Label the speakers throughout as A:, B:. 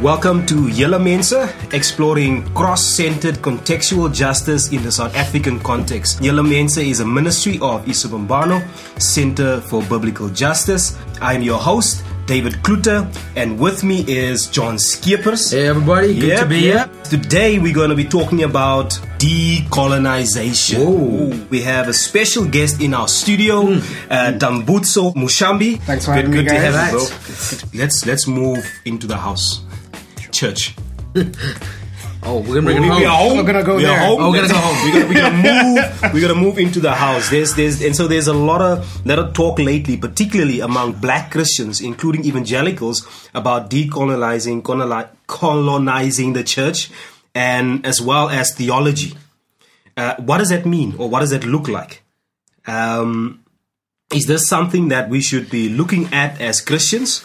A: Welcome to Yellow Mensa, exploring cross-centered contextual justice in the South African context. Yellow Mensa is a ministry of Isubambano Center for Biblical Justice. I am your host, David Kluter, and with me is John Skippers.
B: Hey everybody, good to be here.
A: Today we're going to be talking about decolonization.
B: Whoa.
A: We have a special guest in our studio, uh, Dambudzo Mushambi.
C: Thanks for
A: good,
C: having me,
A: good to
C: guys.
A: have you, bro. Let's let's move into the house, church.
B: Oh, we're gonna bring it
A: We,
B: home.
A: we are home.
C: We're gonna go
A: we
C: there.
A: Are home.
B: Oh, we're gonna go home.
A: We're gonna, we're gonna move. We're gonna move into the house. There's, there's, and so there's a lot of lot of talk lately, particularly among Black Christians, including evangelicals, about decolonizing, colonizing the church, and as well as theology. Uh, what does that mean, or what does that look like? Um, is this something that we should be looking at as Christians,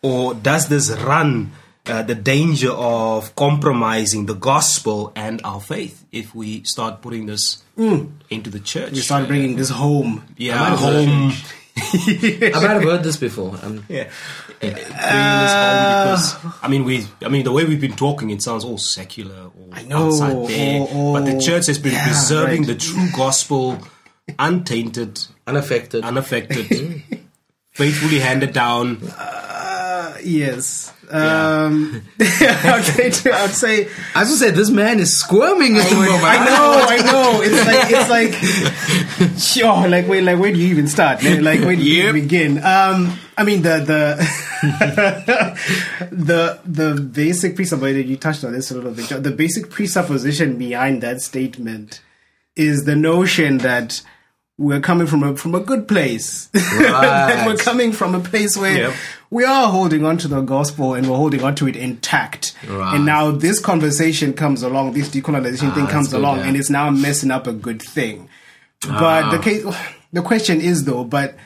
A: or does this run uh, the danger of compromising the gospel and our faith if we start putting this into the church?
C: You start bringing this home.
A: yeah,
B: might have
A: home.
B: I might have heard this before. Um,
A: Yeah, bringing this home because I mean we, I mean the way we've been talking, it sounds all secular or
C: I know,
A: outside there,
C: or-
A: but the church has been
C: yeah,
A: preserving
C: right.
A: the true gospel, untainted,
B: unaffected.
A: unaffected, faithfully handed down.
C: Yes. Um, okay, I'd say.
B: I was gonna say this man is squirming at the moment.
C: I know, I know. It's like it's like sure. Like wait, like where do you even start? Like where do you
A: Yep.
C: begin? Um, I mean the the the the basic presupposition you touched on this a little bit. The basic presupposition behind that statement is the notion that we're coming from a from a good place. That we're coming from a place where
A: Yep.
C: We are holding on to the gospel and we're holding on to it intact.
B: Right.
C: And now this conversation comes along, this decolonization thing
B: Ah,
C: comes
B: good,
C: along,
B: yeah.
C: and it's now messing up a good thing. But the case, the question is though, but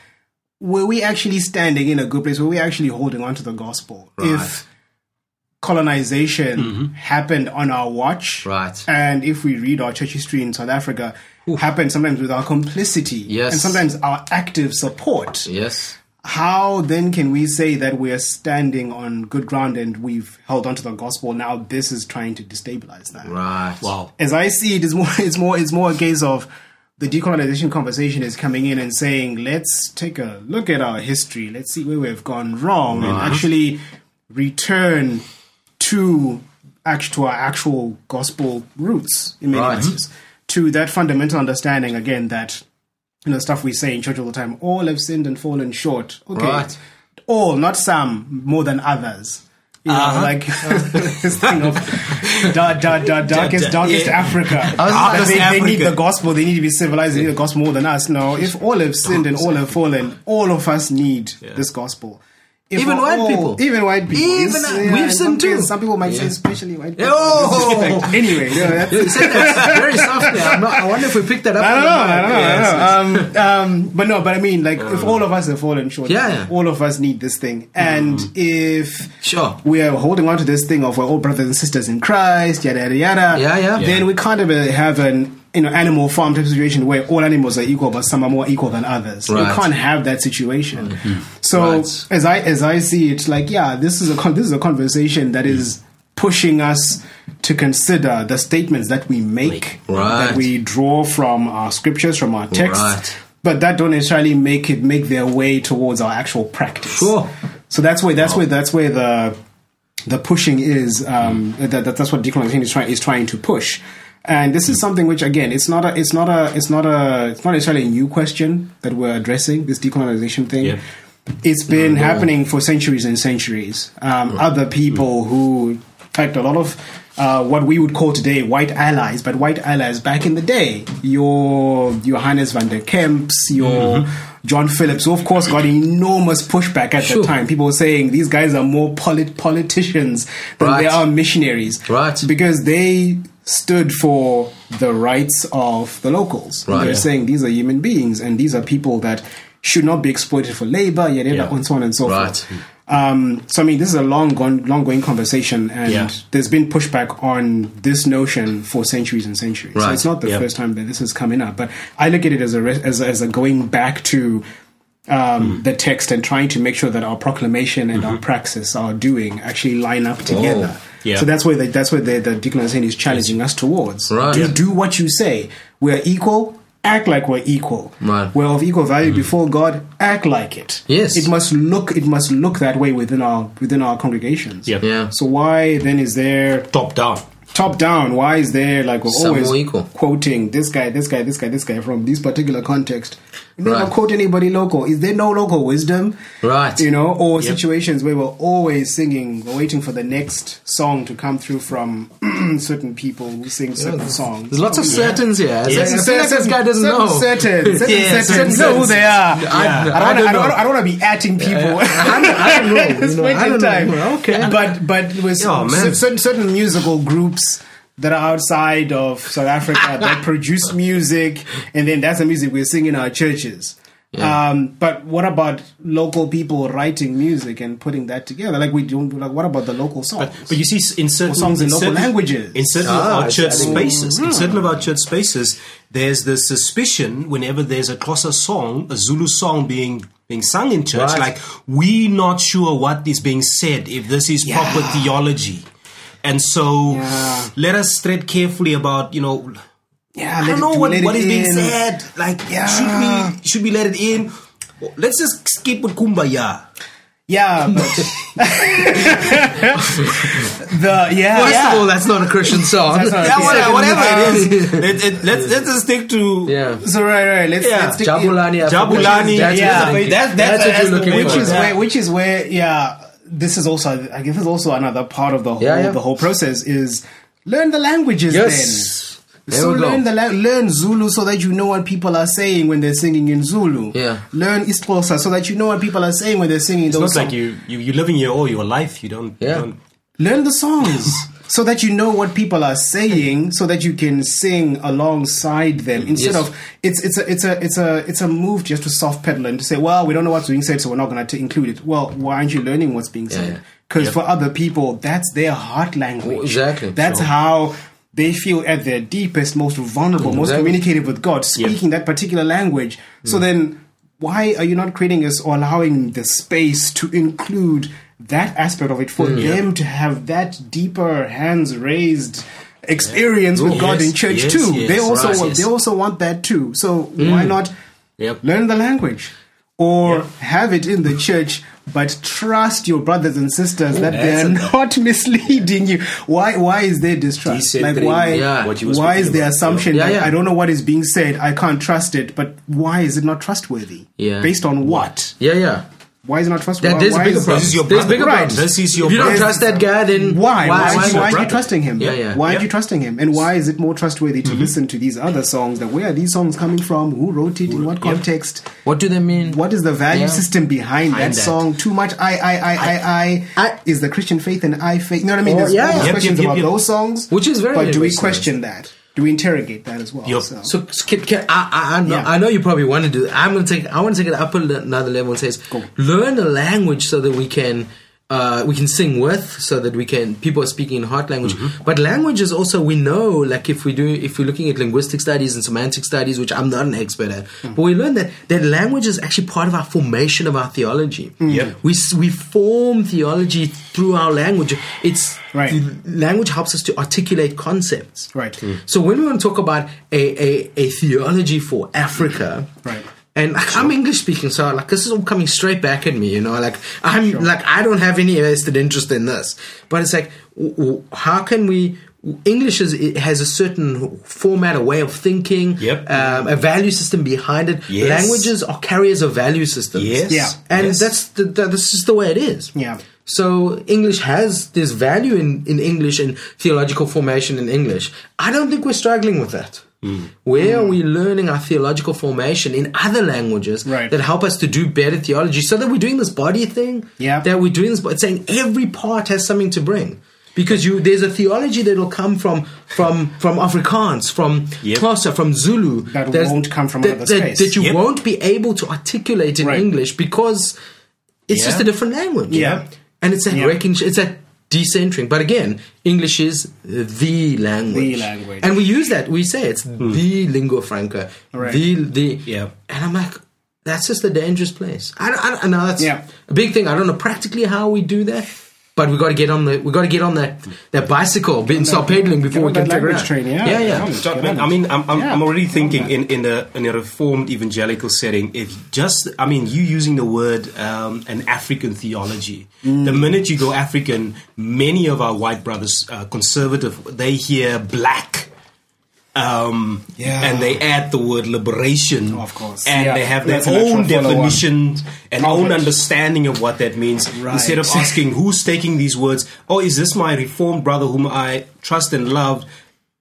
C: were we actually standing in a good place? Were we actually holding on to the gospel? If colonization happened on our watch,
B: Right.
C: and if we read our church history in South Africa, happened sometimes with our complicity,
B: Yes.
C: and sometimes our active support
B: Yes.
C: How then can we say that we are standing on good ground and we've held on to the gospel now this is trying to destabilize that
B: Right.
A: Wow.
C: as i see it is more it's more it's more a case of the decolonization conversation is coming in and saying let's take a look at our history let's see where we've gone wrong and actually return to act to our actual gospel roots in many
B: Right.
C: ways to that fundamental understanding again that you know stuff we say in church all the time all have sinned and fallen short okay
B: Right.
C: all not some more than others you know,
A: Uh-huh.
C: like this thing of da, da, da, darkest, darkest
A: yeah.
C: Africa. That
A: Darkest
C: they, they need the gospel. They need to be civilized. They need the gospel more than us. No, if all have sinned and all have fallen, all of us need this gospel.
B: Even white people.
C: even white people.
B: Even,
C: yeah,
B: we've
C: seen
B: too.
C: Some people might say, especially white people.
B: Oh!
C: anyway, yeah, that's,
B: You said that very softly. Not, I wonder if we picked that up.
C: I don't know. I don't know.
B: Yes.
C: I don't know. Um, um, but no, but I mean, like, if all of us have fallen short,
B: Yeah, yeah.
C: all of us need this thing. And if
B: Sure.
C: we are holding on to this thing of we're all brothers and sisters in Christ, yada yada yada,
B: Yeah, yeah.
C: then we can't ever have an you know animal farm type situation where all animals are equal, but some are more equal than others.
B: Right. Mm-hmm.
C: can't have that situation. So
B: Right.
C: as I as I see it, like, yeah, this is a con- this is a conversation that is pushing us to consider the statements that we make
B: Right.
C: that we draw from our scriptures, from our texts, but that don't necessarily make it make their way towards our actual practice.
B: Sure.
C: So that's where that's where that's where the the pushing is. Um, that, that that's what decolonization is trying is trying to push. And this is something which, again, it's not a, it's not a, it's not a, it's not necessarily a new question that we're addressing. This decolonization thing.
A: Yeah.
C: It's been happening for centuries and centuries. Um, Other people who, in fact, a lot of uh, what we would call today white allies, but white allies back in the day, your Johannes van der Kemps, your John Philips, who of course got enormous pushback at
B: Sure.
C: the time. People were saying these guys are more polit- politicians than
B: Right.
C: they are missionaries,
B: Right.
C: Because they stood for the rights of the locals.
B: Right.
C: They're
B: Yeah.
C: saying these are human beings and these are people that should not be exploited for labor, yada,
A: Yeah.
C: and so on and so
B: Right.
C: forth. Um, so I mean, this is a long, gone, long going conversation, and
A: Yeah.
C: there's been pushback on this notion for centuries and centuries. So it's not the
A: Yeah.
C: first time that this is coming up, but I look at it as a re- as a, as a going back to um, hmm. the text and trying to make sure that our proclamation and our mm-hmm. praxis, our doing, actually line up together. Oh.
A: Yeah.
C: So that's where the, that's where the, the Deacon Hussein is challenging us towards.
B: Right.
C: Do,
B: Yeah.
C: do what you say. We're equal. Act like we're equal.
B: Right.
C: We're of equal value mm. before God. Act like it.
B: Yes.
C: It must look. It must look that way within our within our congregations.
A: Yeah.
B: Yeah.
C: So why then is there
A: Top down.
C: top down? Why is there like we're
B: Some
C: always
B: equal.
C: quoting this guy, this guy, this guy, this guy from this particular context? We never
B: Right.
C: quote anybody local. Is there no local wisdom?
B: Right.
C: You know, or situations where we're always singing, we're waiting for the next song to come through from certain people who sing certain songs.
B: There's lots of certains here. I
A: Yes.
B: feel like this guy doesn't
C: certain,
B: know.
C: Certain, certain,
A: Yeah,
C: certain,
A: certain,
C: know who they are.
B: I-
C: don't,
B: I don't
C: I
B: know.
C: don't, I don't want to be atting people.
B: Don't, I don't know. You know, I don't know. Okay.
C: But but with
A: Oh,
C: certain certain musical groups that are outside of South Africa that produce music, and then that's the music we're singing in our churches.
B: Yeah.
C: Um, but what about local people writing music and putting that together? Like we do. Like what about the local songs?
A: But, but you see, in certain
C: songs in local
A: certain-
C: languages.
A: in certain
B: Ah,
A: of our church
B: adding-
A: spaces, in certain of our church spaces, there's the suspicion whenever there's a Xhosa song, a Zulu song being being sung in church,
B: Right.
A: like we not sure what is being said if this is proper theology, and so
C: Yeah.
A: let us tread carefully about you know.
C: yeah,
A: I don't know
C: do
A: what,
C: let
A: what
C: it
A: is being said. Like,
C: Yeah.
A: should we should we let it in? Let's just skip with kumbaya.
C: Yeah, but the yeah.
B: First
C: yeah.
B: of all, that's not a Christian song.
C: That's not a
A: Yeah,
C: Second,
A: whatever, whatever it is. Let, it, let's let's just stick to
B: yeah.
C: So right, right. Let's
A: Yeah.
C: let's stick
B: Jabulani.
A: Jabulani.
B: That's,
C: Yeah.
B: what,
A: That- that's-
B: that's what you're looking for.
C: which is
A: Yeah.
C: where which is where yeah this is also i guess is also another part of the whole
B: Yeah, yeah.
C: the whole process is learn the languages
B: Yes.
C: then
B: There
C: so learn the la- learn Zulu so that you know what people are saying when they're singing in Zulu.
B: Yeah.
C: Learn isiXhosa so that you know what people are saying when they're singing
A: It's
C: those
A: not like you, you you're living your all your life. You don't. you
B: Yeah.
A: don't
C: Learn the songs so that you know what people are saying so that you can sing alongside them instead
B: Yes.
C: of it's it's a it's a it's a it's a move just to soft pedal and to say well we don't know what's being said so we're not going to include it. Well, why aren't you learning what's being said? Because for other people that's their heart language.
B: Oh, exactly.
C: That's how they feel at their deepest, most vulnerable, most
B: Exactly.
C: communicative with God, speaking that particular language. So mm. then, why are you not creating this or allowing the space to include that aspect of it for hmm. them to have that deeper, hands raised experience with
A: Oh,
C: God
A: yes,
C: in church
A: yes,
C: too?
A: yes,
C: they also
A: right,
C: want, they also want that too. So hmm. why not
A: Yep.
C: learn the language? Or have it in the church, but trust your brothers and sisters that they're not misleading you. Why? Why is there distrust? Like why?
B: Yeah.
A: what you were
C: Why is the
A: about.
C: assumption
B: Yeah,
C: that
B: yeah.
C: I don't know what is being said? I can't trust it. But why is it not trustworthy?
B: Yeah.
C: Based on what?
B: Yeah, yeah.
C: Why is it not trustworthy?
B: That, there's
C: why
B: bigger
C: is-
B: problems.
A: This is your
B: there's
A: brother.
B: bigger
C: Right.
B: problems.
A: This is your
B: if you don't
A: brother.
B: trust that guy, then
C: Why? Why,
B: Why,
C: why,
B: why
C: why are you trusting him?
B: Yeah, yeah.
C: Why aren't you trusting him? And why is it more trustworthy
B: Mm-hmm.
C: to listen to these other songs? That where are these songs coming from? Who wrote it? In what context?
B: What do they mean?
C: What is the value
B: Yeah.
C: system behind,
A: Behind
C: that,
A: that.
C: song? Too much I, I, I, I, I,
B: I-
C: Is the Christian faith and I faith? You know what I mean?
B: Oh,
C: There's
B: yeah,
C: all
B: yeah.
C: Questions
A: yep, yep,
C: about
A: yep.
C: those songs.
B: Which is very
C: But do we question that? Do we interrogate that as well?
A: Yep.
C: So,
B: So can, can, I, I, I, know,
C: Yeah.
B: I know you probably want to do. I'm going to take. I want to take it up another level and say, learn a language so that we can. Uh, we can sing with so that we can people are speaking in heart language mm-hmm. but language is also we know like if we do if we're looking at linguistic studies and semantic studies which i'm not an expert at mm. but we learn that that language is actually part of our formation of our theology mm.
A: Yep.
B: we s- we form theology through our language it's
C: Right.
B: language helps us to articulate concepts
C: right.
B: so when we want to talk about a, a, a theology for Africa,
C: Right.
B: And like, I'm English speaking, so like this is all coming straight back at me, you know. Like I'm like I don't have any vested interest in this, but it's like how can we? English is it has a certain format, a way of thinking,
A: Yep.
B: um, a value system behind it.
A: Yes.
B: Languages are carriers of value systems.
A: Yes.
C: Yeah.
B: and
A: Yes.
B: that's the, that, that's just the way it is.
C: Yeah.
B: So English has this value in, in English and theological formation in English. I don't think we're struggling with that.
A: Hmm.
B: Where are we learning our theological formation in other languages
C: Right.
B: that help us to do better theology so that we're doing this body thing?
C: Yeah.
B: That we're doing this, but saying every part has something to bring. Because you, there's a theology that'll come from from from Afrikaans, from
A: Yep.
B: Xhosa, from Zulu
C: That won't come from
B: that,
C: another
B: that, that you
A: Yep.
B: won't be able to articulate in
C: Right.
B: English because it's
A: Yeah.
B: just a different language.
C: Yeah.
B: And it's that
C: Yeah.
B: recognition, it's that decentering. But again, English is the language.
C: The language.
B: And we use that. We say it's hmm. the lingua franca.
C: Right.
B: The, the,
A: Yeah.
B: And I'm like, that's just a dangerous place. I, I, I know that's
C: Yeah.
B: a big thing. I don't know practically how we do that, but we got to get on the we got to get on that that bicycle and start pedaling before
C: get
B: we can
C: that
B: figure
C: language
B: out.
C: train, yeah.
B: yeah, yeah.
C: Yeah.
A: John, man, I mean, I'm, I'm,
C: Yeah.
A: I'm already thinking in, in, a, in a reformed evangelical setting, if just, I mean, you using the word um, an African theology.
C: Mm.
A: The minute you go African, many of our white brothers, uh, conservative, they hear black. Um,
C: Yeah.
A: and they add the word liberation,
C: Of course.
A: and
C: Yeah.
A: they have their
C: a natural
A: own definition and
C: Of
A: own understanding of what that means.
C: Right.
A: Instead of asking who's taking these words, oh, is this my reformed brother whom I trust and love?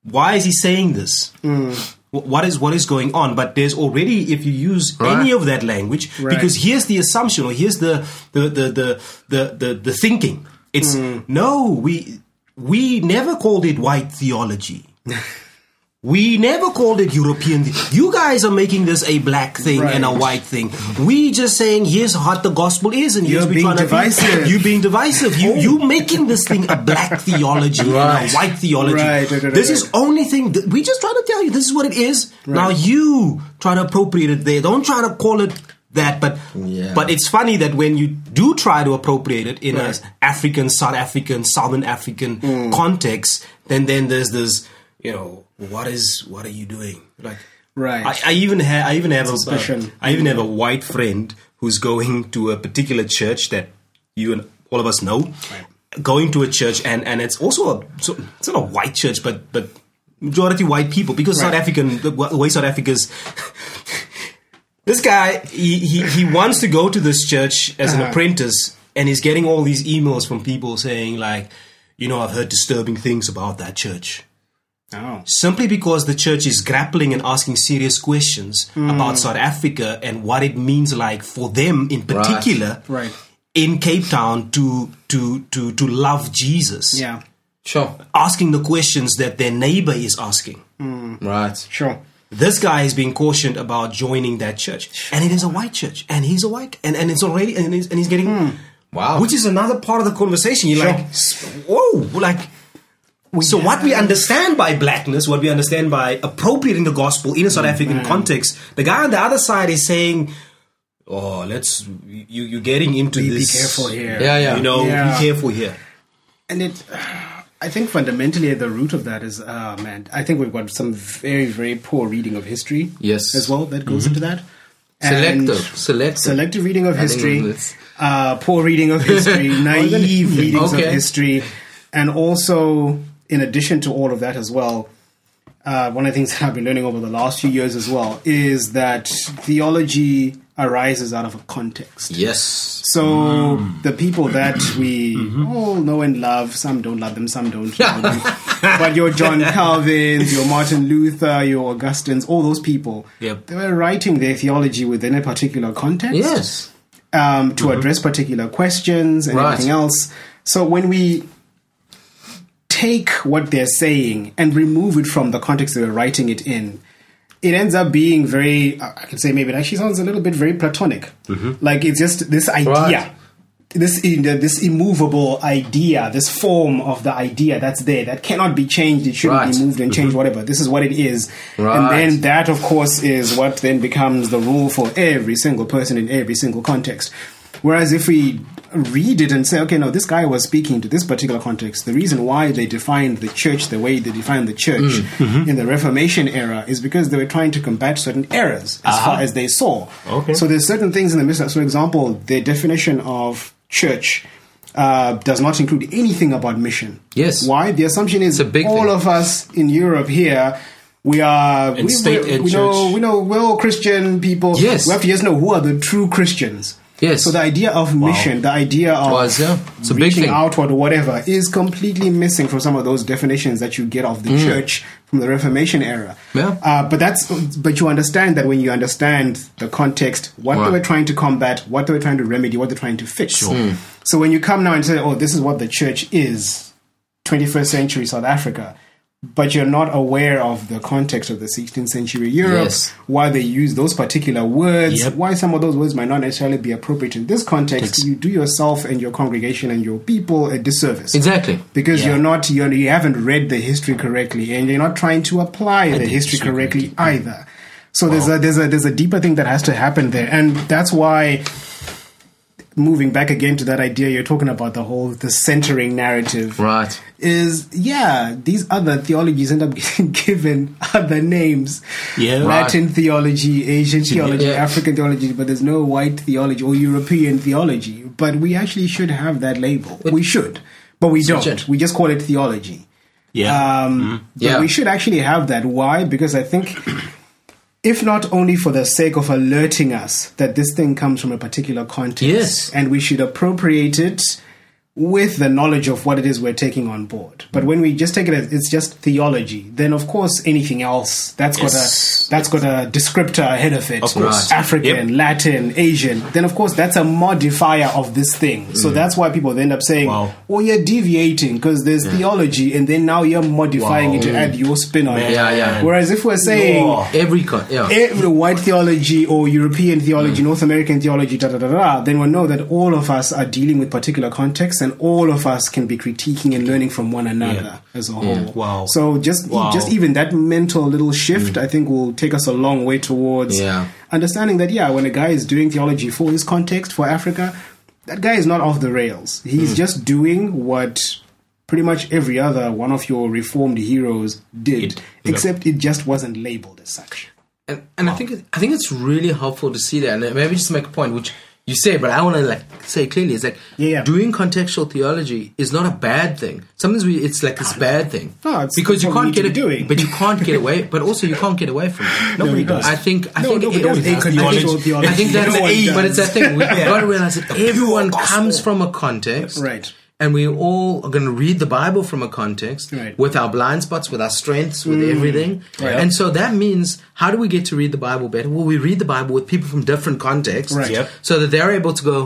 A: Why is he saying this? Wh- What is what is going on? But there's already if you use
B: Right.
A: any of that language,
C: Right.
A: because here's the assumption or here's the the the the the, the, the thinking. It's
C: Hmm.
A: no, we we never called it white theology. We never called it European. You guys are making this a black thing and a white thing. We just saying here's what the gospel is, and
C: You're being
A: trying to be-
C: divisive.
A: you being divisive. You you making this thing a black theology and a white theology.
C: Right, right, right,
A: this
C: right.
A: is only thing that we just try to tell you. This is what it is. Now you try to appropriate it there. Don't try to call it that. But
B: Yeah.
A: but it's funny that when you do try to appropriate it in
C: Right.
A: a African, South African, Southern African
C: Mm.
A: context, then then there's this you know what is what are you doing like
C: Right.
A: I, I even have I even have a. I even have a white friend who's going to a particular church that you and all of us know going to a church and and it's also a so, it's not a white church but but majority white people because South
C: Right.
A: African the way South Africa's this guy he, he he wants to go to this church as an
C: Uh-huh.
A: apprentice and he's getting all these emails from people saying like you know I've heard disturbing things about that church
C: Oh.
A: simply because the church is grappling and asking serious questions
C: Hmm.
A: about South Africa and what it means like for them in particular
C: Right.
A: in Cape Town to to to to love Jesus.
C: Yeah.
B: Sure.
A: Asking the questions that their neighbor is asking.
B: Right.
C: Sure.
A: This guy is being cautioned about joining that church. And it is a white church. And he's a white and, and it's already and he's, and he's getting
C: Hmm.
B: Wow.
A: which is another part of the conversation. You're
C: Sure.
A: like, whoa, like. So what we understand by blackness, what we understand by appropriating the gospel in a South African context, the guy on the other side is saying, "Oh, let's you you're getting into
C: Be, be
A: this.
C: careful here.
B: Yeah, yeah.
A: You know,
C: Yeah.
A: be careful here."
C: And it, I think fundamentally at the root of that is, uh, man, I think we've got some very, very poor reading of history.
B: Yes.
C: As well, that goes into that.
B: Selective.
C: And
B: Selective.
C: Selective reading of history, uh, poor reading of history, naive readings
B: Okay.
C: of history, and also, in addition to all of that as well, uh, one of the things that I've been learning over the last few years as well is that theology arises out of a context.
B: Yes.
C: So the people that we all know and love, some don't love them, some don't. them. but your John Calvins, your Martin Luther, your Augustines, all those people,
A: Yep.
C: they were writing their theology within a particular context
B: Yes.
C: um, to address particular questions and
B: Right.
C: everything else. So when we take what they're saying and remove it from the context they were writing it in, it ends up being very, I can say maybe it actually sounds a little bit very platonic. Mm-hmm. Like it's just this idea.
B: Right.
C: This this immovable idea, this form of the idea that's there that cannot be changed. It shouldn't
B: Right.
C: be moved and mm-hmm. changed. Whatever. This is what it is, and then that, of course, is what then becomes the rule for every single person in every single context. Whereas if we read it and say, okay, no, this guy was speaking to this particular context, the reason why they defined the church the way they defined the church in the Reformation era is because they were trying to combat certain errors as far as they saw.
A: Okay.
C: So there's certain things in the midst. of- So, for example, their definition of church. Uh, does not include anything about mission.
B: Yes.
C: Why? The assumption is
B: a big
C: all
B: thing.
C: of us in Europe here, we are we,
A: state
C: we, we know we know we're all Christian people.
B: Yes.
C: we have to just know who are the true Christians.
B: Yes.
C: So the idea of mission, the idea of
B: Was, yeah. It's a
C: reaching outward or whatever, is completely missing from some of those definitions that you get of the church from the Reformation era.
B: Mm. Yeah.
C: Uh, but that's but you understand that when you understand the context, what
B: Right.
C: they were trying to combat, what they were trying to remedy, what they're trying to fix. Sure. So when you come now and say, "Oh, this is what the church is," 21st century South Africa. But you're not aware of the context of the 16th century Europe,
B: Yes.
C: why they use those particular words,
A: Yep.
C: why some of those words might not necessarily be appropriate in this context. You do yourself and your congregation and your people a disservice
B: Exactly.
C: because
A: Yeah.
C: you're not you're, you haven't read the history correctly and you're not trying to apply the history
A: history
C: correctly either So there's a there's a there's a deeper thing that has to happen there, and that's why moving back again to that idea you're talking about the whole the centering narrative
B: Right.
C: is yeah these other theologies end up getting given other names
A: Yeah.
C: latin theology asian theology
B: Yeah.
C: african theology but there's no white theology or european theology but we actually should have that label we should but we don't
B: should.
C: we just call it theology
A: Yeah.
C: um, but
B: Yeah.
C: we should actually have that. Why? Because I think, if not only for the sake of alerting us that this thing comes from a particular context,
B: Yes.
C: and we should appropriate it with the knowledge of what it is we're taking on board. But when we just take it as it's just theology, then of course anything else that's
A: Yes.
C: got a that's got a descriptor ahead of it.
A: Of course.
B: Right.
C: African,
A: Yep.
C: Latin, Asian. Then of course that's a modifier of this thing. So mm. that's why people end up saying,
A: Wow.
C: "Well, you're deviating because there's theology, and then now you're modifying
A: Wow.
C: it to add your spin on it."
B: Yeah, yeah.
C: Whereas if we're saying
A: Wow.
B: Every con- yeah.
C: every white theology or European theology, mm. North American theology, da da da da, then we know that all of us are dealing with particular contexts, and all of us can be critiquing and learning from one another as a whole.
A: Wow.
C: So just
A: Wow.
C: just even that mental little shift, mm. I think, will take us a long way towards
B: Yeah.
C: understanding that yeah, when a guy is doing theology for his context for Africa, that guy is not off the rails. He's mm. just doing what pretty much every other one of your reformed heroes did,
A: Did. Yeah.
C: except it just wasn't labeled as such.
B: and, and I think I think it's really helpful to see that. And maybe just make a point which you say, but I want to like say clearly is like
C: Yeah, yeah.
B: doing contextual theology is not a bad thing. Sometimes we it's like this ah, bad thing
C: No, it's-
B: because you can't get it,
C: doing.
B: but you can't get away. But also you can't get away from it.
C: Nobody does.
B: I think I
C: No,
B: think
C: nobody
B: it-
C: does.
B: I think-
C: Contextual theology.
B: I think that's
C: No
B: but it's that thing. We've got to realize that everyone comes from a context,
C: Right.
B: And we all are going to read the Bible from a context
C: Right. Mm.
B: with our blind spots, with our strengths, with everything.
C: Right.
B: And so that means how do we get to read the Bible better? Well, we read the Bible with people from different contexts,
C: Right.
A: Yep.
B: so that they're able to go.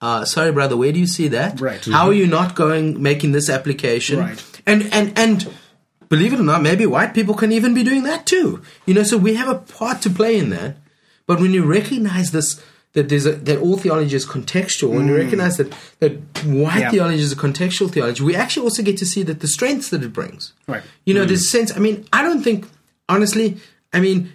B: Uh, sorry, brother, where do you see that?
C: Right.
B: How are you not going making this application?
C: Right.
B: And and and believe it or not, maybe white people can even be doing that too. You know, so we have a part to play in that. But when you recognize this, that there's a, that all theology is contextual, and you recognize that that white
C: Mm.
B: Theology is a contextual theology, we actually also get to see that the strengths that it brings.
C: Right.
B: You know, there's a sense. I mean, I don't think, honestly, I mean,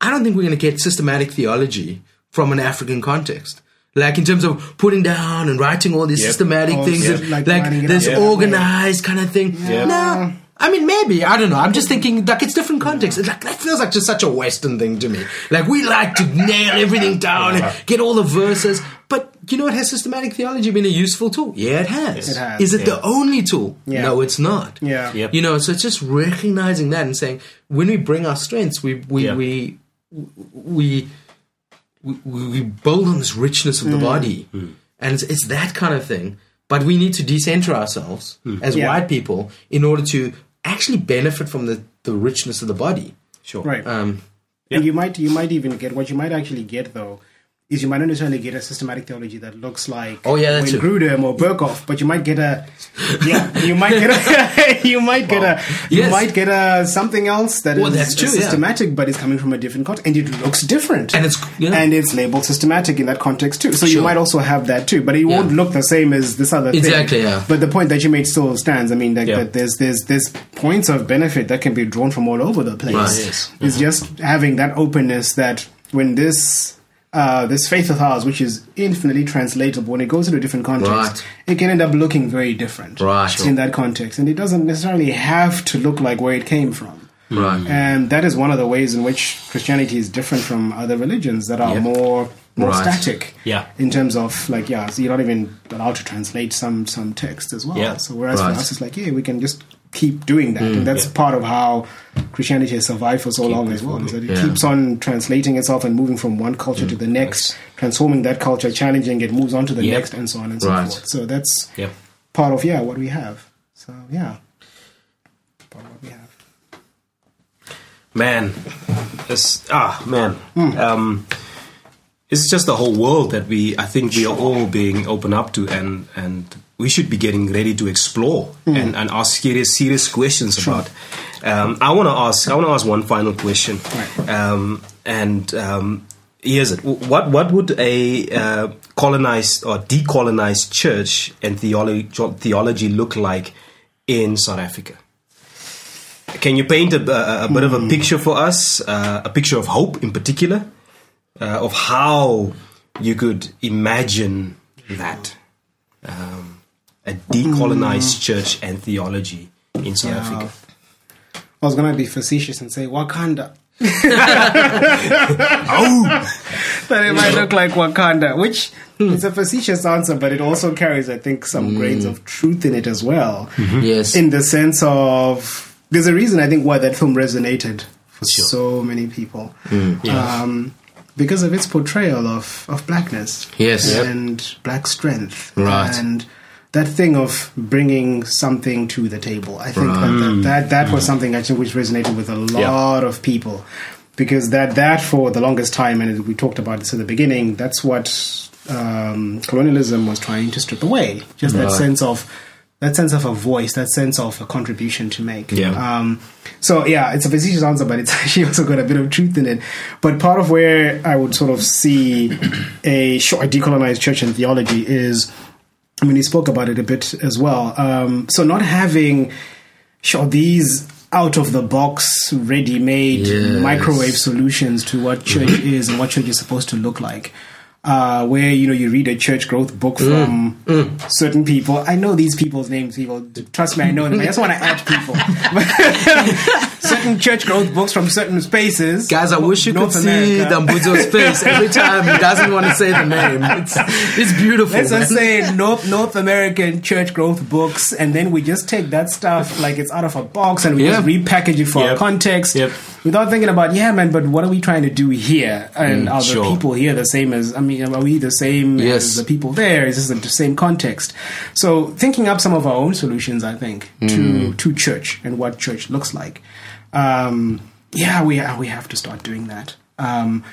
B: I don't think we're going to get systematic theology from an African context. Like in terms of putting down and writing all these
A: Yep.
B: systematic things,
C: yeah,
B: and,
C: like
B: like, this organized kind of thing. No, I mean maybe I don't know. I'm just thinking like it's different context. It's like that feels like just such a Western thing to me. Like we like to nail everything down and get all the verses. But you know, it has systematic theology been a useful tool? Yeah, it has.
C: It has,
B: Is it
A: yeah.
B: the only tool?
C: Yeah.
B: No, it's not.
C: Yeah.
A: Yep.
B: You know, so it's just recognizing that and saying when we bring our strengths, we we
A: Yeah.
B: we, we we we build on this richness of
C: Mm.
B: the body, and it's, it's that kind of thing. But we need to decenter ourselves as
C: Yeah.
B: white people in order to actually benefit from the, the richness of the body.
A: Sure.
C: Right.
B: Um,
C: And you might you might even get what you might actually get though is you might not necessarily get a systematic theology that looks like
B: Oh, yeah, that's
C: Wayne. Grudem or Berkhof, but you might get a yeah you might get a you might get a you
B: Yes.
C: might get a something else that is
B: Well, that's true, yeah.
C: systematic but is coming from a different context and it looks different
B: And it's- yeah.
C: and it's labeled systematic in that context too. So you might also have that too, but it
B: Yeah.
C: won't look the same as this other thing.
B: Exactly,
C: thing.
B: yeah.
C: But the point that you made still stands. I mean, like,
A: Yeah.
C: that there's there's there's points of benefit that can be drawn from all over the place.
B: Right, yes.
C: It's mm-hmm. just having that openness that when this uh, this faith of ours, which is infinitely translatable, when it goes into a different context,
B: Right.
C: it can end up looking very different
B: Right.
C: in that context, and it doesn't necessarily have to look like where it came from.
B: right.
C: And that is one of the ways in which Christianity is different from other religions that are
B: Yeah.
C: more more
B: Right.
C: static.
A: Yeah.
C: In terms of like yeah, so you're not even allowed to translate some some text as well.
A: Yeah.
C: So whereas
B: Right.
C: for us it's like yeah, we can just keep doing that, and that's part of how Christianity has survived for so long as well. Is that it
B: Yeah.
C: keeps on translating itself and moving from one culture to the next, transforming that culture, challenging it, moves on to the
A: Yep.
C: next, and so on and so
B: Right.
C: forth. So that's
A: Yep.
C: part of yeah what we have. So yeah, part of what we have.
A: man it's ah man um it's just the whole world that we i think we are all being open up to and and we should be getting ready to explore and, and ask serious serious questions about um i want to ask i want to ask one final question.
C: Right.
A: um and um here's it. What what would a uh, colonized or decolonized church and theology theology look like in south africa? Can you paint a, a, a bit of a picture for us, uh, a picture of hope in particular, uh, of how you could imagine that? Um, a decolonized mm. church and theology in South
C: Yeah.
A: Africa?
C: I was gonna be facetious and say Wakanda. Oh. That it might look like Wakanda, which is a facetious answer, but it also carries, I think, some mm. grains of truth in it as well. Mm-hmm.
B: Yes.
C: In the sense of, there's a reason I think why that film resonated for
A: Sure.
C: so many people. Mm.
A: Yeah.
C: Um, because of its portrayal of, of blackness
B: Yes. Yep.
C: and black strength
B: Right.
C: and that thing of bringing something to the table. I think
B: Right.
C: that, that that that was something actually which resonated with a lot of people because that that for the longest time and we talked about this at the beginning. That's what um, colonialism was trying to strip away. Just that sense of that sense of a voice, that sense of a contribution to make.
B: Yeah.
C: Um, so yeah, it's a facetious answer, but it's actually also got a bit of truth in it. But part of where I would sort of see a short decolonized church and theology is, I mean, he spoke about it a bit as well. Um, so not having sure these out of the box, ready made
B: Yes.
C: microwave solutions to what church is and what church is supposed to look like. Uh, where you know you read a church growth book from certain people. I know these people's names. People, trust me, I know them. I just want to add people. certain church growth books from certain spaces.
B: Guys, I wish you
C: North
B: could see
C: America.
B: Dambudzo's face every time he doesn't want to say the name. It's, it's beautiful.
C: Let's just say North North American church growth books, and then we just take that stuff like it's out of a box and we just
B: Yeah.
C: repackage it for
A: Yep.
C: our context
A: Yep.
C: without thinking about, yeah, man, but what are we trying to do here? And mm, are the
A: sure.
C: people here the same as, I mean, are we the same
B: Yes.
C: as the people there? Is this the same context? So thinking up some of our own solutions, I think, to, mm. to church and what church looks like. Um, yeah, we, we have to start doing that. Um,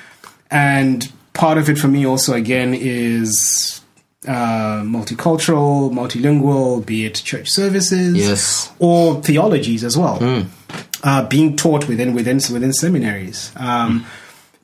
C: and part of it for me also, again, is uh, multicultural, multilingual, be it church services,
B: Yes.
C: or theologies as well, uh, being taught within within within seminaries. Um,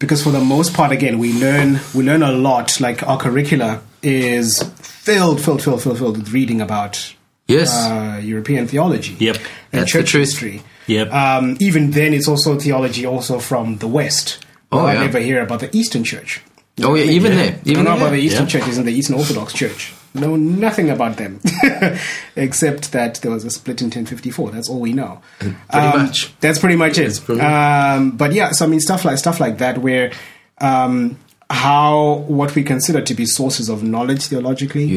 C: Because for the most part, again, we learn we learn a lot. Like our curricula is filled, filled, filled, filled, filled with reading about
B: Yes.
C: uh, European theology,
A: Yep.
C: and
B: That's the
C: church
B: truth.
C: history.
A: Yep.
C: Um, even then, it's also theology also from the West.
B: Oh,
C: I
B: yeah.
C: never hear about the Eastern Church.
B: oh, yeah, even
A: Yeah.
B: there.
C: I
B: Even
C: about the. Eastern
A: yeah.
C: churches and the Eastern Orthodox Church. Know nothing about them, except that there was a split in 1054. That's all we know.
B: Pretty
C: Um,
B: much.
C: That's pretty much it.
B: pretty-
C: Um, but yeah, so I mean, stuff like stuff like that, where um, how what we consider to be sources of knowledge theologically,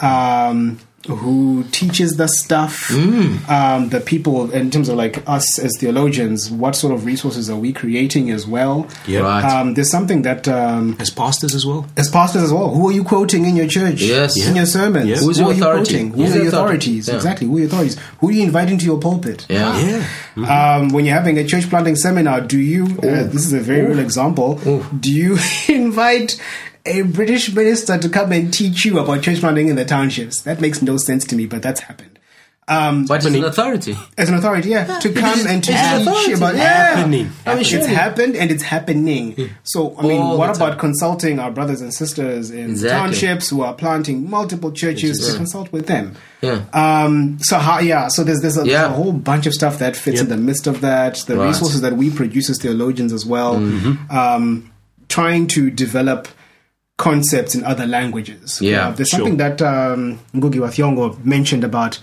C: um, who teaches the stuff,
B: Mm.
C: um, the people in terms of like us as theologians, what sort of resources are we creating as well?
A: Yeah.
B: Right.
C: Um, there's something that um,
A: As pastors as well.
C: as pastors as well. Who are you quoting in your church?
B: Yes.
C: In your sermons?
A: Yeah.
B: Who's
C: Who
B: your
C: are you
B: authority?
C: quoting? Who
B: Who's
C: are
B: your
C: the authorities?
B: Yeah.
C: Exactly. Who are your authorities? Who do you invite into your pulpit?
B: Yeah.
A: Yeah.
C: Um, when you're having a church planting seminar, do you? Uh, this is a very real example. Do you invite a British minister to come and teach you about church planting in the townships? That makes no sense to me, but that's happened. Um,
B: But it's an authority.
C: as an authority, yeah, to come and to
B: it's
C: teach
B: authority.
C: about
B: Yeah.
A: Happening.
C: I mean, it's happened and it's happening. So, I mean,
B: All
C: what
B: the time.
C: about consulting our brothers and sisters in
B: Exactly.
C: townships who are planting multiple churches to consult with them?
B: Yeah.
C: Um, so how, yeah, so there's there's a, there's a whole bunch of stuff that fits in the midst of that. The
B: Right.
C: resources that we produce as theologians as well, um, trying to develop concepts in other languages.
B: Yeah,
C: Uh, there's
A: sure.
C: something that um, Ngugi wa Thiong'o mentioned about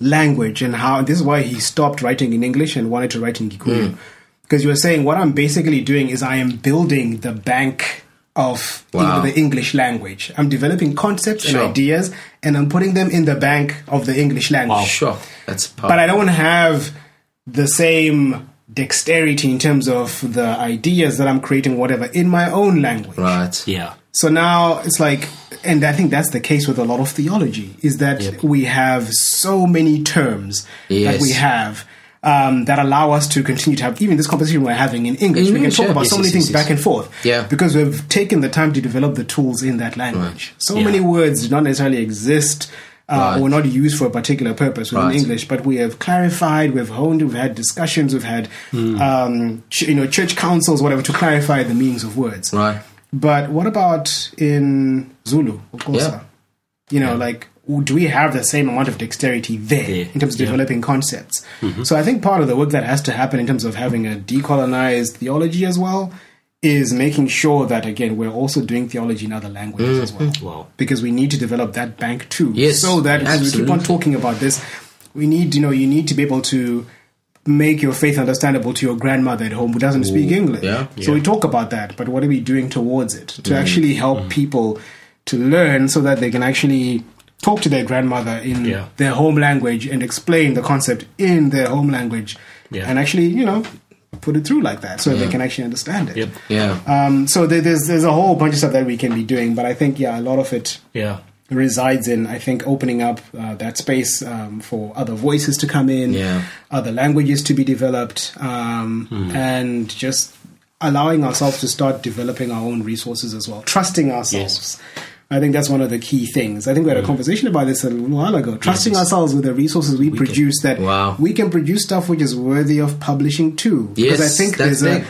C: language and how this is why he stopped writing in English and wanted to write in Gikuyu. Because you were saying what I'm basically doing is I am building the bank of
B: Wow.
C: the English language. I'm developing concepts
B: Sure.
C: and ideas and I'm putting them in the bank of the English language.
B: Sure. That's powerful.
C: But I don't have the same dexterity in terms of the ideas that I'm creating, whatever, in my own language.
B: Right.
A: Yeah.
C: So now it's like, and I think that's the case with a lot of theology, is that
A: Yep.
C: we have so many terms that we have um, that allow us to continue to have even this conversation we're having in English.
B: In
C: we can
B: English,
C: talk about
B: Yes,
C: so many
B: yes,
C: things
B: yes,
C: back
B: yes.
C: and forth.
B: Yeah.
C: Because we've taken the time to develop the tools in that language. So
A: Yeah.
C: many words do not necessarily exist. Uh,
B: Right.
C: or not used for a particular purpose within
B: Right.
C: English, but we have clarified, we've honed, we've had discussions, we've had,
B: Hmm.
C: um, ch- you know, church councils, whatever, to clarify the meanings of words.
B: Right.
C: But what about in Zulu, of course?
B: Yeah.
C: You know, like do we have the same amount of dexterity there
A: Yeah.
C: in terms of
A: Yeah.
C: developing concepts? Mm-hmm. So I think part of the work that has to happen in terms of having a decolonized theology as well is making sure that again we're also doing theology in other languages as mm-hmm. well.
A: Wow.
C: Because we need to develop that bank too.
B: Yes,
C: So that as we keep on talking about this, we need you know you need to be able to make your faith understandable to your grandmother at home who doesn't speak English.
B: yeah,
C: So we talk about that, but what are we doing towards it to actually help
A: Mm.
C: people to learn so that they can actually talk to their grandmother in
A: Yeah.
C: their home language and explain the concept in their home language
A: Yeah.
C: and actually, you know, put it through like that so that they can actually understand it.
A: Yep.
B: Yeah.
C: Um, so there, there's there's a whole bunch of stuff that we can be doing, but I think yeah, a lot of it
A: Yeah.
C: Resides in I think opening up uh, that space um, for other voices to come in,
B: Yeah.
C: other languages to be developed, um, and just allowing ourselves to start developing our own resources as well, trusting ourselves. I think that's one of the key things. I think we had a conversation about this a little while ago. Trusting
A: yes.
C: ourselves with the resources we, produce that
B: Wow.
C: we can produce stuff which is worthy of publishing too. because I think there's a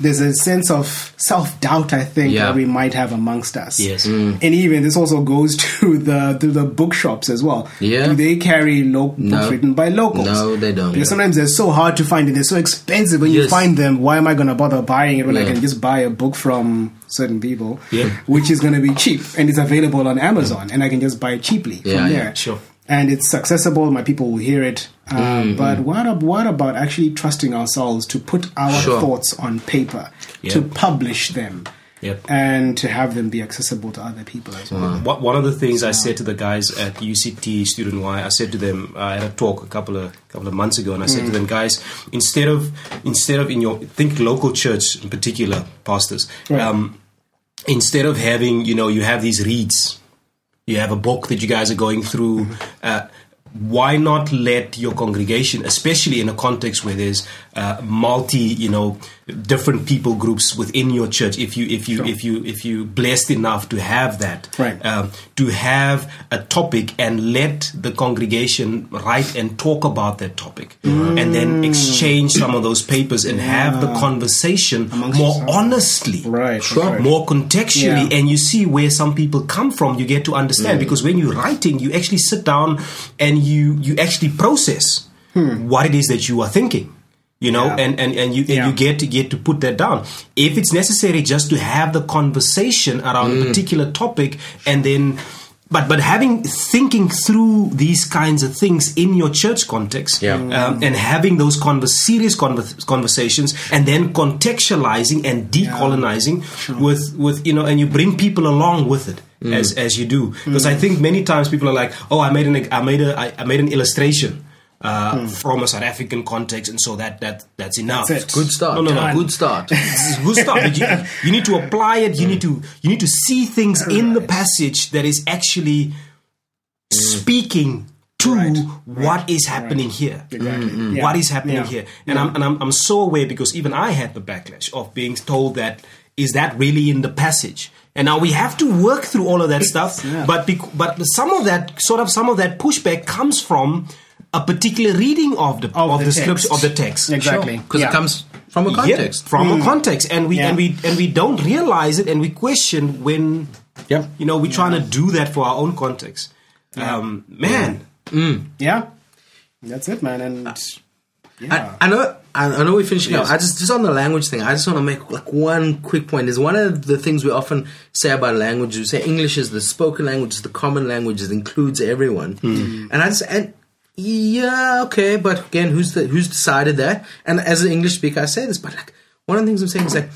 C: there's a sense of self doubt. I think
B: Yeah.
C: that we might have amongst us.
A: Yes. Mm.
C: And even this also goes to the to the bookshops as well.
B: Yeah.
C: Do they carry lo- books
B: No.
C: written by locals?
B: No, they don't.
C: Because sometimes they're so hard to find and they're so expensive when you find them. Why am I going to bother buying it when I can just buy a book from certain people,
A: Yeah.
C: which is going to be cheap and it's available on Amazon and I can just buy it cheaply
B: Yeah,
C: from
B: yeah,
C: there.
A: sure.
C: And it's accessible. My people will hear it. Um,
B: Mm-hmm.
C: But what, what about actually trusting ourselves to put our
B: Sure.
C: thoughts on paper,
A: Yeah.
C: to publish them,
A: Yep.
C: and to have them be accessible to other people as well?
A: What, one of the things I said to the guys at UCT Student Y, I said to them uh, at a talk a couple of couple of months ago, and I said to them, guys, instead of instead of in your think local church in particular, pastors,
C: Right.
A: um, instead of having you know you have these reads, you have a book that you guys are going through. Uh, why not let your congregation, especially in a context where there's uh, multi, you know, different people groups within your church, if you if you if you if you blessed enough to have that,
C: Right.
A: um, to have a topic and let the congregation write and talk about that topic, and then exchange some of those papers and have the conversation
C: Amongst
A: more
C: yourselves.
A: honestly,
C: Right,
B: Sure.
C: right.
A: more contextually,
C: Yeah.
A: and you see where some people come from. You get to understand because when you're writing, you actually sit down and you you actually process what it is that you are thinking. You know,
C: Yeah.
A: and, and, and you and
C: Yeah.
A: you get to get to put that down. If it's necessary just to have the conversation around a particular topic and then but but having thinking through these kinds of things in your church context
B: Yeah.
A: um, and having those convers- serious convers- conversations and then contextualizing and decolonizing with with you know and you bring people along with it Mm. as as you do because I mm. think many times people are like oh I made an I made a I, I made an illustration uh, mm. from a South African context and so that that that's enough
C: That's it.
B: Good start.
A: No, no, no.
B: Done. Good start.
A: good stuff. But you, you need to apply it. You need to you need to see things in the passage that is actually speaking to
C: Right,
A: what is happening here.
C: Exactly. Mm-hmm. Yeah.
A: What is happening
C: Yeah.
A: here? And I'm and I'm, I'm so aware because even I had the backlash of being told that is that really in the passage. And now we have to work through all of that stuff.
C: Yeah.
A: But bec- but some of that sort of some of that pushback comes from a particular reading of the of,
C: the
A: the,
C: text.
A: scripture of the text.
C: Exactly.
B: Because
C: Yeah.
B: it comes from a
A: Yeah,
B: context.
A: from a mm. context, and we
C: Yeah.
A: and we and we don't realize it, and we question when
B: Yep.
A: you know we're trying to do that for our own context. Um, man, mm.
C: Yeah. That's it, man. And uh, yeah.
B: I, I know. I, I know we're finishing up. I just just on the language thing. I just want to make like one quick point. Is one of the things we often say about language. We say English is the spoken language, is the common language. It includes everyone. Hmm. And I just and yeah, okay, but again, who's the who's decided that? And as an English speaker, I say this, but like one of the things I'm saying is like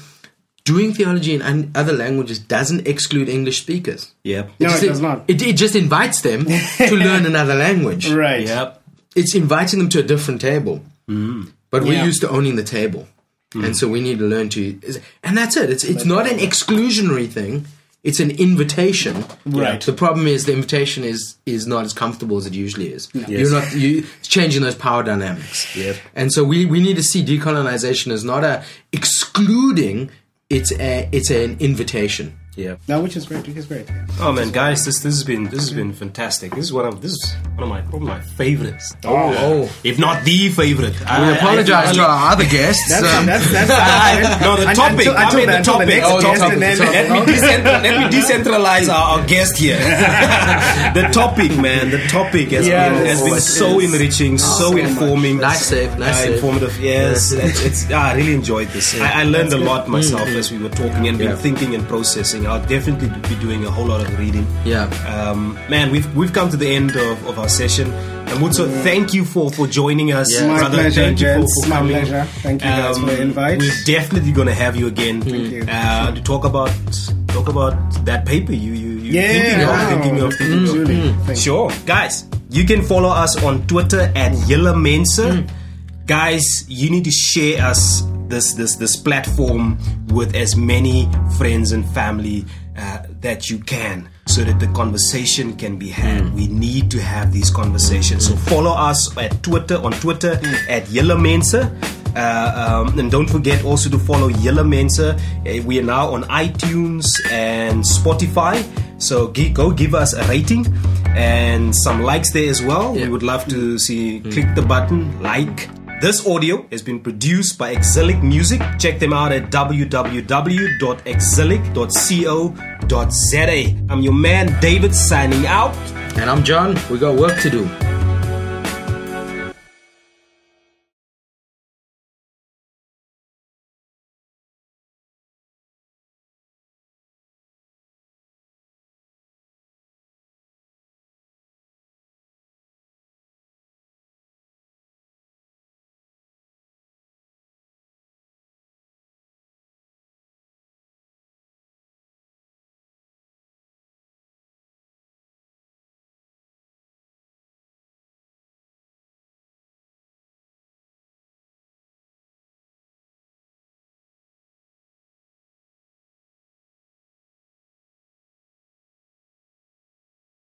B: doing theology in other languages doesn't exclude English speakers.
A: yep,
C: No,
B: just,
C: it does not.
B: It, it just invites them to learn another language
C: right.
A: yep,
B: it's inviting them to a different table. Hmm. But we're
C: Yeah.
B: used to owning the table, and mm. so we need to learn to. And that's it. It's it's not an exclusionary thing. It's an invitation.
C: Right.
B: The problem is the invitation is is not as comfortable as it usually is. Yes. You're not you it's changing those power dynamics.
A: Yep.
B: And so we we need to see decolonization as not a excluding. It's a it's an invitation. Yeah.
C: No, which is great. Which is great.
A: Oh man, guys, this this has been this has been fantastic. This is one of this is one of my probably my favorites,
B: Oh.
A: if not the favorite.
B: We apologize to our other guests.
C: That's
B: um,
C: that's that's
A: No, the
C: Un-
A: topic.
C: Until,
A: I mean,
C: the,
A: the
C: until the
A: topic.
C: next
A: Oh,
C: guest,
B: topic,
C: then
A: let me, decent- let me decentralize our, our guest here. the topic, man, the topic has
C: Yes.
A: been has been
C: Oh,
A: so
C: is.
A: enriching, so,
C: so
A: informing,
B: Nice save, nice
A: uh,
B: save.
A: informative. Yes, it's, it's ah, I really enjoyed this. I, I learned a lot myself as we were talking and been thinking and processing. I'll definitely be doing a whole lot of reading.
B: Yeah.
A: Um, man, we've we've come to the end of, of our session. And Mutso, thank you for, for joining us,
B: Yeah.
C: My
A: brother.
C: pleasure,
A: thank you
C: gents.
A: for, for
C: My
A: coming. Um,
C: pleasure. Thank you guys for the invite.
A: We're definitely going to have you again
C: you.
A: Uh, to talk about talk about that paper you you you
C: Yeah,
A: thinking
C: wow.
A: of thinking of thinking of.
C: Absolutely. Thank.
A: Sure, guys, you can follow us on Twitter at Yella Mensa. Guys, you need to share us this this this platform with as many friends and family uh, that you can, so that the conversation can be had. We need to have these conversations. So follow us at Twitter on Twitter at Yellow Mensa. Uh, um, and don't forget also to follow Yella Mensa. Uh, we are now on iTunes and Spotify. So gi- go give us a rating and some likes there as well. We would love to see. Click the button, like. This audio has been produced by Exilic Music. Check them out at www.exilic.co.za. I'm your man David signing out.
B: And I'm John. We got work to do.